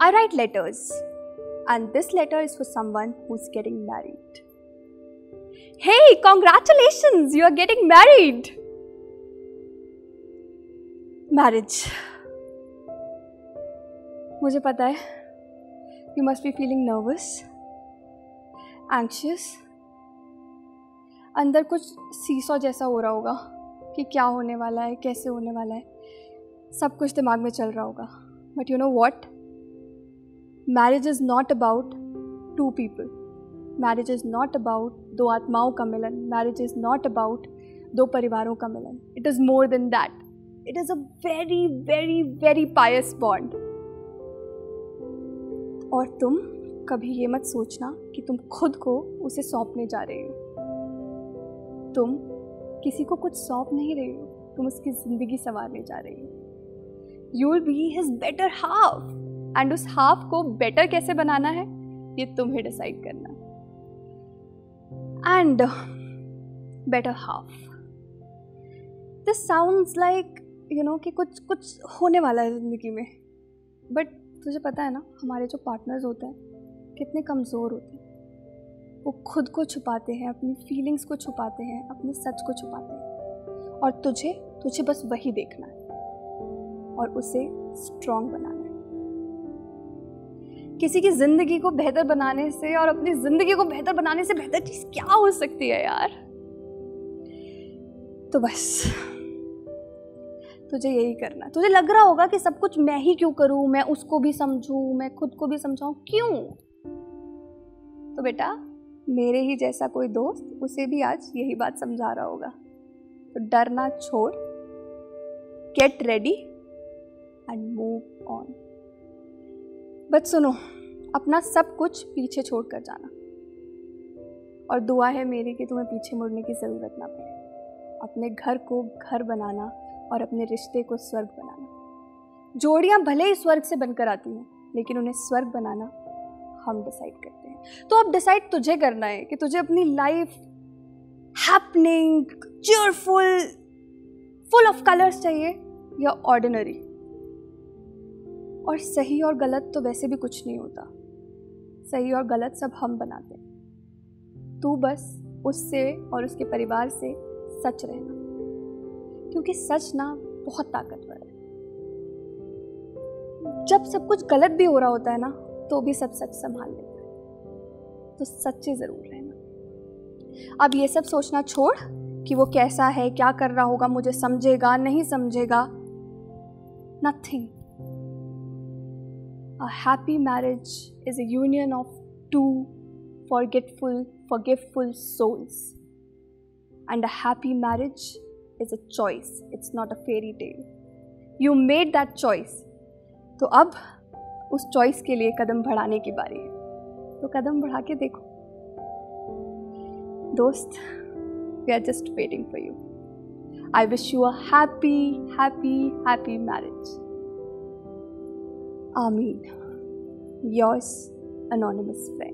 I write letters, and this letter is for someone who's getting married. Hey, congratulations, you are getting married! Marriage. मुझे पता है you must be feeling nervous anxious अंदर कुछ सीसो जैसा हो रहा होगा कि क्या होने वाला है कैसे होने वाला है सब कुछ दिमाग में चल रहा होगा but you know what marriage is not about two people marriage is not about दो आत्माओं का मिलन. मैरिज इज़ नॉट अबाउट दो परिवारों का मिलन. It is more than that it is a very very very pious bond और तुम कभी ये मत सोचना कि तुम खुद को उसे सौंपने जा रहे हो. तुम किसी को कुछ सौंप नहीं रहे हो. तुम उसकी ज़िंदगी संवारने जा रही हो. You will be his better half and उस हाफ़ को बेटर कैसे बनाना है? ये तुम्हें डिसाइड करना। And better half this sounds like you know कि कुछ कुछ होने वाला है ज़िंदगी में। बट तुझे पता है ना, हमारे जो पार्टनर्स होते हैं, कितने कमज़ोर होते हैं। वो खुद को छुपाते हैं, अपनी फीलिंग्स को छुपाते हैं, अपने सच को छुपाते हैं। और तुझे तुझे बस वही देखना है। और उसे स्ट्रॉन्ग बनाना किसी की ज़िंदगी को बेहतर बनाने से और अपनी ज़िंदगी को बेहतर बनाने से बेहतर चीज़ क्या हो सकती है यार? तो बस। तुझे यही करना। तुझे लग रहा होगा कि सब कुछ मैं ही क्यों करूँ? मैं उसको भी समझूं? मैं खुद को भी समझाऊं? क्यों? तो बेटा, मेरे ही जैसा कोई दोस्त उसे भी आज यही बात समझा रहा होगा। तो डरना छोड़। Get ready and move but सुनो, अपना सब कुछ पीछे छोड़ कर जाना। और दुआ है मेरी कि तुम्हें पीछे मुड़ने की ज़रूरत ना पड़े। अपने घर को घर बनाना और अपने रिश्ते को स्वर्ग बनाना। जोड़ियाँ भले ही स्वर्ग से बनकर आती हैं, लेकिन उन्हें स्वर्ग बनाना हम डिसाइड करते हैं। तो अब डिसाइड तुझे करना है कि तुझे अपनी life happening cheerful full of colours चाहिए या ऑर्डिनरी और सही और गलत तो वैसे भी कुछ नहीं होता। सही और गलत सब हम बनाते हैं। तू बस उससे और उसके परिवार से सच रहना। क्योंकि सच ना बहुत ताकतवर है। जब सब कुछ गलत भी हो रहा होता है ना तो भी सब सच संभाल लेता है। तो सच्चे ज़रूर रहना। अब ये सब सोचना छोड़ कि वो कैसा है, क्या कर रहा होगा, मुझे समझेगा, नहीं समझेगा। Nothing A happy marriage is a union of two forgetful, forgiveful souls. And a happy marriage is a choice, it's not a fairy tale. You made that choice. तो अब उस चॉइस के लिए कदम बढ़ाने की बारी है तो कदम बढ़ा के देखो दोस्त we are just waiting for you I wish you a happy happy happy marriage Amin. Yours, Anonymous Friend.